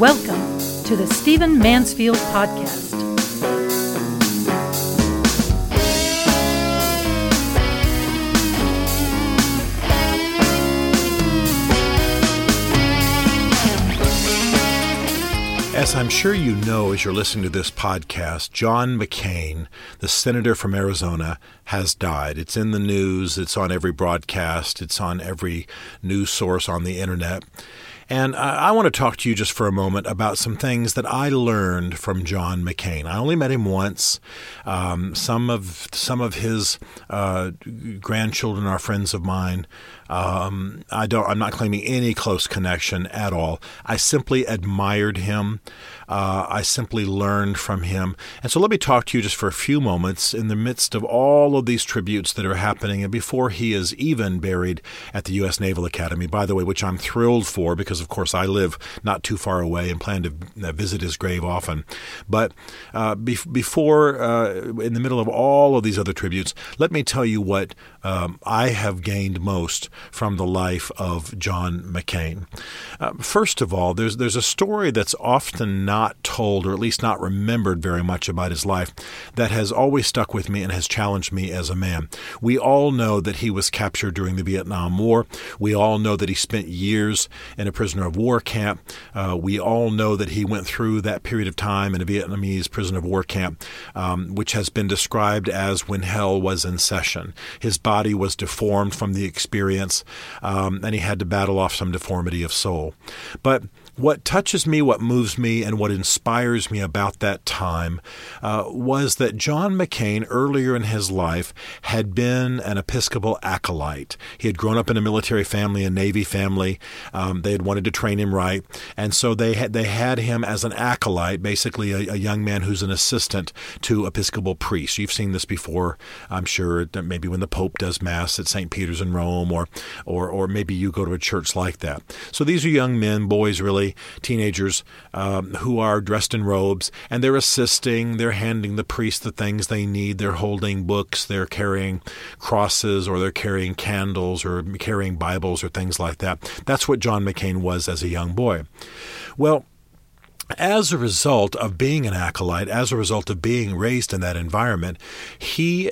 Welcome to the Stephen Mansfield Podcast. As I'm sure you know as you're listening to this podcast, John McCain, the senator from Arizona, has died. It's in the news, it's on every broadcast, it's on every news source on the internet. And I, want to talk to you just for a moment about some things that I learned from John McCain. I only met him once. Um, some of some of his uh, grandchildren are friends of mine. Um, I don't. I'm not claiming any close connection at all. I simply admired him. Uh, I simply learned from him. And so let me talk to you just for a few moments in the midst of all of these tributes that are happening and before he is even buried at the U.S. Naval Academy, by the way, which I'm thrilled for because, of course, I live not too far away and plan to uh, visit his grave often. But uh, be- before, uh, in the middle of all of these other tributes, let me tell you what um, I have gained most from the life of John McCain. Uh, first of all, there's there's a story that's often not told, or at least not remembered very much about his life, that has always stuck with me and has challenged me as a man. We all know that he was captured during the Vietnam War. We all know that he spent years in a prisoner of war camp. Uh, we all know that he went through that period of time in a Vietnamese prisoner of war camp, um, which has been described as when hell was in session. His was deformed from the experience, um, and he had to battle off some deformity of soul. But what touches me, what moves me, and what inspires me about that time uh, was that John McCain, earlier in his life, had been an Episcopal acolyte. He had grown up in a military family, a Navy family. Um, they had wanted to train him right, and so they had they had him as an acolyte, basically a, a young man who's an assistant to Episcopal priests. You've seen this before, I'm sure. Maybe when the Pope does Mass at St. Peter's in Rome, or or or maybe you go to a church like that. So these are young men, boys, really teenagers um, who are dressed in robes, and they're assisting, they're handing the priest the things they need, they're holding books, they're carrying crosses, or they're carrying candles, or carrying Bibles, or things like that. That's what John McCain was as a young boy. Well, as a result of being an acolyte, as a result of being raised in that environment, he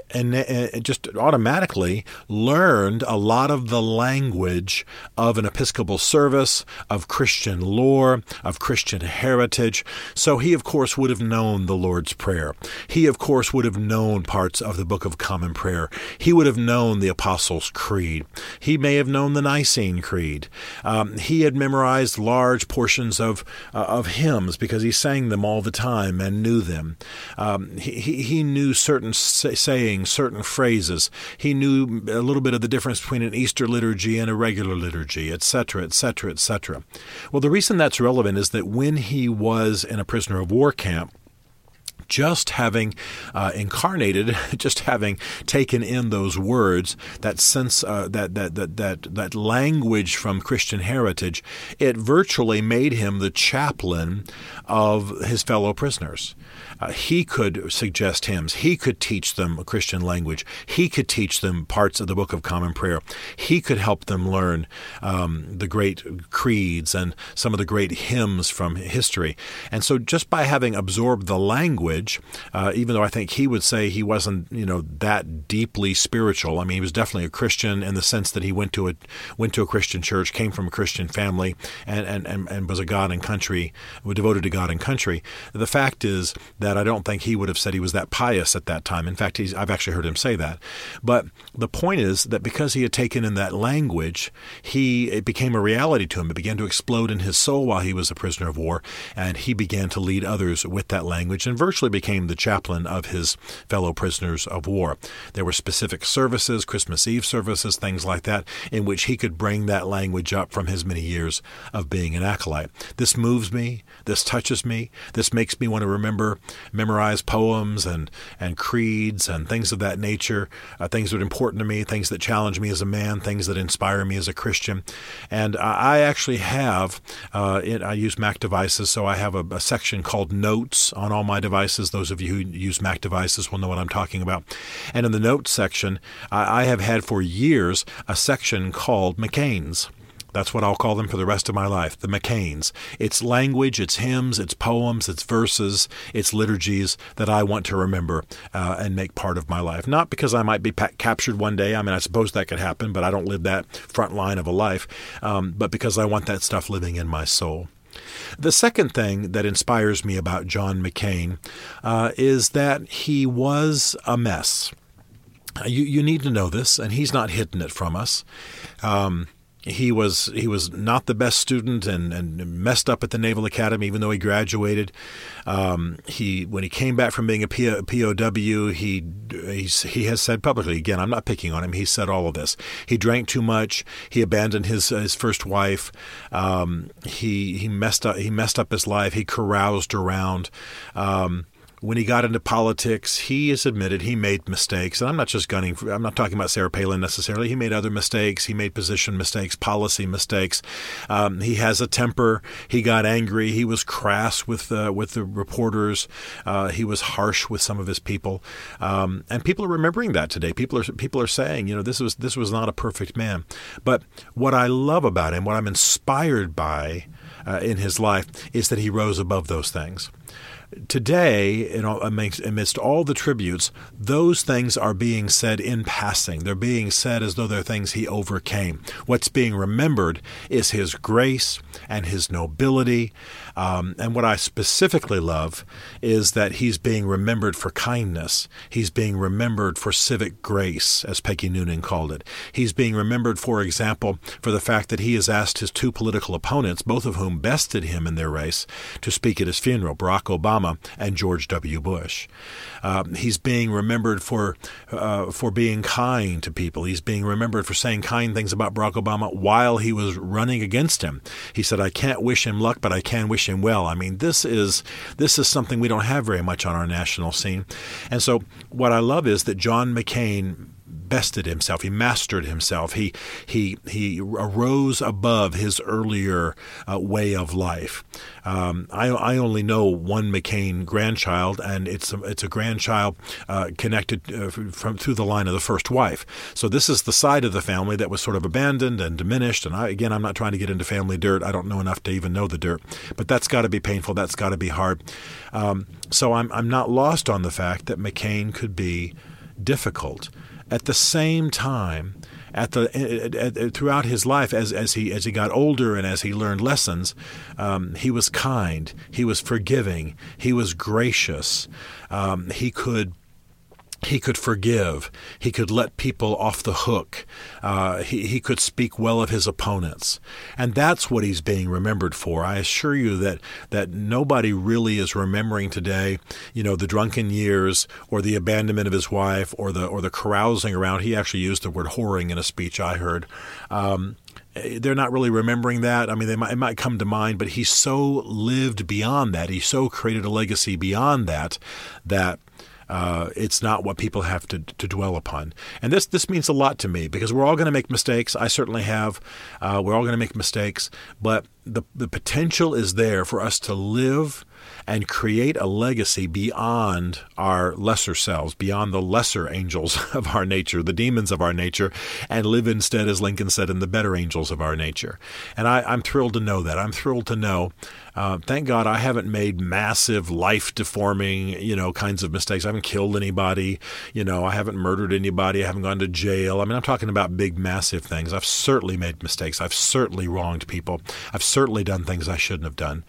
just automatically learned a lot of the language of an Episcopal service, of Christian lore, of Christian heritage. So he, of course, would have known the Lord's Prayer. He, of course, would have known parts of the Book of Common Prayer. He would have known the Apostles' Creed. He may have known the Nicene Creed. Um, he had memorized large portions of, uh, of hymns because he sang them all the time and knew them. Um, he, he knew certain sayings, certain phrases. He knew a little bit of the difference between an Easter liturgy and a regular liturgy, etc., etc., etc. Well, the reason that's relevant is that when he was in a prisoner of war camp, just having uh, incarnated, just having taken in those words, that sense, uh, that, that that that that language from Christian heritage, it virtually made him the chaplain of his fellow prisoners. Uh, he could suggest hymns. He could teach them a Christian language. He could teach them parts of the Book of Common Prayer. He could help them learn um, the great creeds and some of the great hymns from history. And so, just by having absorbed the language, uh, even though I think he would say he wasn't, you know, that deeply spiritual. I mean, he was definitely a Christian in the sense that he went to a went to a Christian church, came from a Christian family, and and, and, and was a God and country, devoted to God and country. The fact is that that I don't think he would have said he was that pious at that time. In fact, I've actually heard him say that. But the point is that because he had taken in that language, he it became a reality to him. It began to explode in his soul while he was a prisoner of war, and he began to lead others with that language and virtually became the chaplain of his fellow prisoners of war. There were specific services, Christmas Eve services, things like that, in which he could bring that language up from his many years of being an acolyte. This moves me. This touches me. This makes me want to remember memorize poems and, and creeds and things of that nature, uh, things that are important to me, things that challenge me as a man, things that inspire me as a Christian. And I actually have, uh, it, I use Mac devices, so I have a, a section called Notes on all my devices. Those of you who use Mac devices will know what I'm talking about. And in the Notes section, I, I have had for years a section called McCain's. That's what I'll call them for the rest of my life, the McCains. It's language, it's hymns, it's poems, it's verses, it's liturgies that I want to remember uh, and make part of my life. Not because I might be pa- captured one day. I mean, I suppose that could happen, but I don't live that front line of a life. Um, but because I want that stuff living in my soul. The second thing that inspires me about John McCain uh, is that he was a mess. You, you need to know this, and he's not hidden it from us. Um, he was he was not the best student and, and messed up at the Naval Academy, even though he graduated. Um, he when he came back from being a POW, he he has said publicly again. I'm not picking on him. He said all of this. He drank too much. He abandoned his his first wife. Um, he he messed up he messed up his life. He caroused around. Um, when he got into politics, he has admitted he made mistakes. And I'm not just gunning, for, I'm not talking about Sarah Palin necessarily. He made other mistakes. He made position mistakes, policy mistakes. Um, he has a temper. He got angry. He was crass with, uh, with the reporters. Uh, he was harsh with some of his people. Um, and people are remembering that today. People are, people are saying, you know, this was, this was not a perfect man. But what I love about him, what I'm inspired by uh, in his life, is that he rose above those things. Today, amidst all the tributes, those things are being said in passing. They're being said as though they're things he overcame. What's being remembered is his grace and his nobility. Um, and what I specifically love is that he's being remembered for kindness. He's being remembered for civic grace, as Peggy Noonan called it. He's being remembered, for example, for the fact that he has asked his two political opponents, both of whom bested him in their race, to speak at his funeral. Barack Obama Obama and George W. Bush. Um, he's being remembered for uh, for being kind to people. He's being remembered for saying kind things about Barack Obama while he was running against him. He said, "I can't wish him luck, but I can wish him well." I mean, this is this is something we don't have very much on our national scene. And so, what I love is that John McCain bested himself. He mastered himself. He he he arose above his earlier uh, way of life. Um, I, I only know one McCain grandchild, and it's a, it's a grandchild uh, connected uh, from through the line of the first wife. So this is the side of the family that was sort of abandoned and diminished. And I, again, I'm not trying to get into family dirt. I don't know enough to even know the dirt, but that's got to be painful. That's got to be hard. Um, so I'm I'm not lost on the fact that McCain could be difficult. At the same time, at the at, at, throughout his life, as as he as he got older and as he learned lessons, um, he was kind, he was forgiving, he was gracious, um, he could he could forgive. He could let people off the hook. Uh, he, he could speak well of his opponents. And that's what he's being remembered for. I assure you that, that nobody really is remembering today, you know, the drunken years or the abandonment of his wife or the, or the carousing around. He actually used the word whoring in a speech I heard. Um, they're not really remembering that. I mean, they might, it might come to mind, but he so lived beyond that. He so created a legacy beyond that that uh, it's not what people have to, to dwell upon. And this this means a lot to me because we're all going to make mistakes. I certainly have. Uh, we're all going to make mistakes, but the the potential is there for us to live and create a legacy beyond our lesser selves, beyond the lesser angels of our nature, the demons of our nature, and live instead, as Lincoln said, in the better angels of our nature. And I, am thrilled to know that. I'm thrilled to know uh, thank God I haven't made massive life deforming, you know, kinds of mistakes. I haven't killed anybody. You know, I haven't murdered anybody. I haven't gone to jail. I mean, I'm talking about big, massive things. I've certainly made mistakes. I've certainly wronged people. I've certainly done things I shouldn't have done.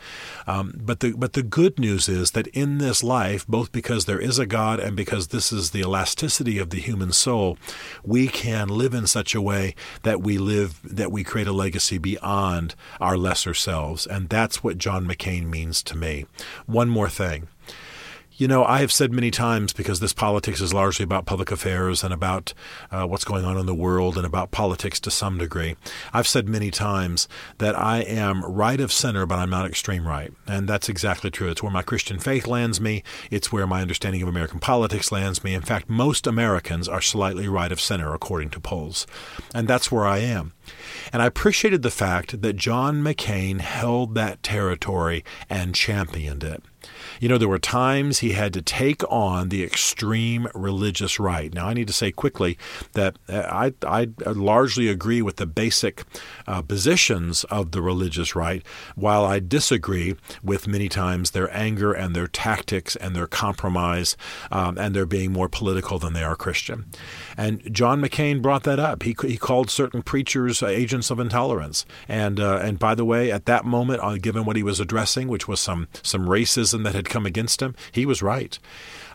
Um, but the but the good news is that in this life, both because there is a God and because this is the elasticity of the human soul, we can live in such a way that we live that we create a legacy beyond our lesser selves, and that's what John McCain means to me. One more thing. You know, I have said many times because this politics is largely about public affairs and about uh, what's going on in the world and about politics to some degree. I've said many times that I am right of center, but I'm not extreme right. And that's exactly true. It's where my Christian faith lands me, it's where my understanding of American politics lands me. In fact, most Americans are slightly right of center, according to polls. And that's where I am. And I appreciated the fact that John McCain held that territory and championed it. You know, there were times he had to take on the extreme religious right. Now, I need to say quickly that uh, I, I largely agree with the basic uh, positions of the religious right, while I disagree with many times their anger and their tactics and their compromise um, and their being more political than they are Christian. And John McCain brought that up. He, he called certain preachers uh, agents of intolerance. And uh, and by the way, at that moment, uh, given what he was addressing, which was some some racism that had come against him, he was right.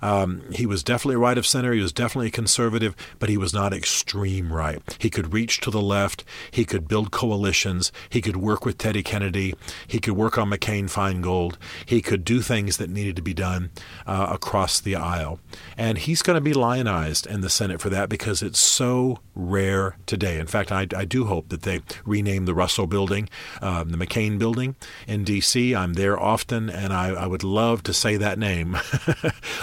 Um, he was definitely right of center. He was definitely conservative, but he was not extreme right. He could reach to the left. He could build coalitions. He could work with Teddy Kennedy. He could work on McCain Feingold. He could do things that needed to be done uh, across the aisle. And he's going to be lionized in the Senate for that because it's so rare today. In fact, I, I do hope that they rename the Russell Building, um, the McCain Building in D.C. I'm there often, and I, I would love to say that name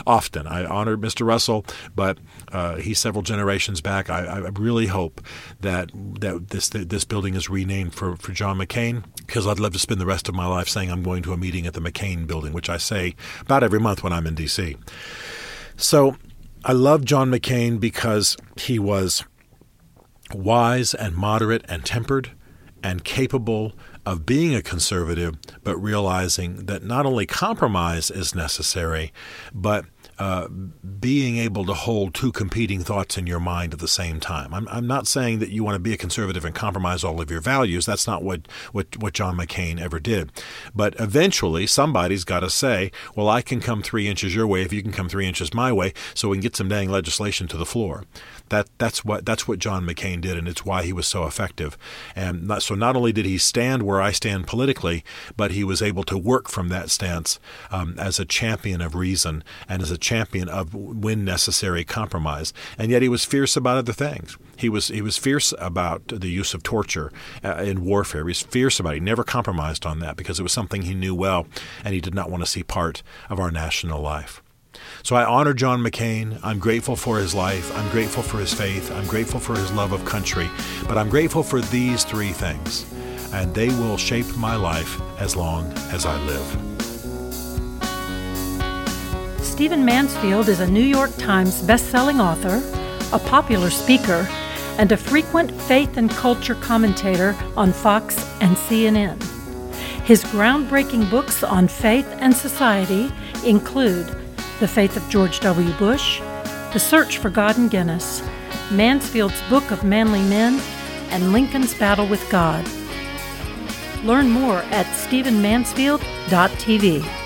often often. I honor Mr. Russell, but uh, he's several generations back. I, I, really hope that that this that this building is renamed for, for John McCain because I'd love to spend the rest of my life saying I'm going to a meeting at the McCain building, which I say about every month when I'm in D.C. So I love John McCain because he was wise and moderate and tempered and capable of being a conservative, but realizing that not only compromise is necessary, but uh, being able to hold two competing thoughts in your mind at the same time. I'm, I'm not saying that you want to be a conservative and compromise all of your values. That's not what, what, what John McCain ever did. But eventually, somebody's got to say, well, I can come three inches your way if you can come three inches my way, so we can get some dang legislation to the floor. That that's what that's what John McCain did, and it's why he was so effective. And not, so not only did he stand where I stand politically, but he was able to work from that stance um, as a champion of reason and as a champion of when necessary compromise. And yet he was fierce about other things. He was he was fierce about the use of torture uh, in warfare. He was fierce about it. He never compromised on that because it was something he knew well, and he did not want to see part of our national life. So I honor John McCain. I'm grateful for his life. I'm grateful for his faith. I'm grateful for his love of country. But I'm grateful for these three things, and they will shape my life as long as I live. Stephen Mansfield is a New York Times bestselling author, a popular speaker, and a frequent faith and culture commentator on Fox and CNN. His groundbreaking books on faith and society include the Faith of George W. Bush, The Search for God in Guinness, Mansfield's Book of Manly Men, and Lincoln's Battle with God. Learn more at stephenmansfield.tv.